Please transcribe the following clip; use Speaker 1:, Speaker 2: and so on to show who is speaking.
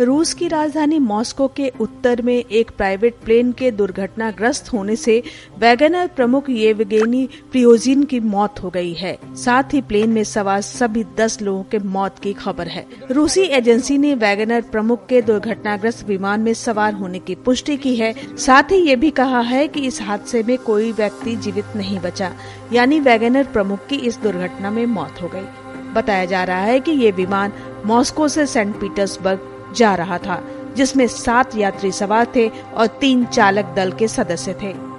Speaker 1: रूस की राजधानी मॉस्को के उत्तर में एक प्राइवेट प्लेन के दुर्घटनाग्रस्त होने से वैगनर प्रमुख येवगेनी प्रियोजिन की मौत हो गई है। साथ ही प्लेन में सवार सभी दस लोगों के मौत की खबर है। रूसी एजेंसी ने वैगनर प्रमुख के दुर्घटनाग्रस्त विमान में सवार होने की पुष्टि की है। साथ ही ये भी कहा है कि इस हादसे में कोई व्यक्ति जीवित नहीं बचा, यानी वैगनर प्रमुख की इस दुर्घटना में मौत हो गई बताया जा रहा है कि ये विमान मॉस्को से सेंट पीटर्सबर्ग जा रहा था, जिसमें सात यात्री सवार थे और तीन चालक दल के सदस्य थे।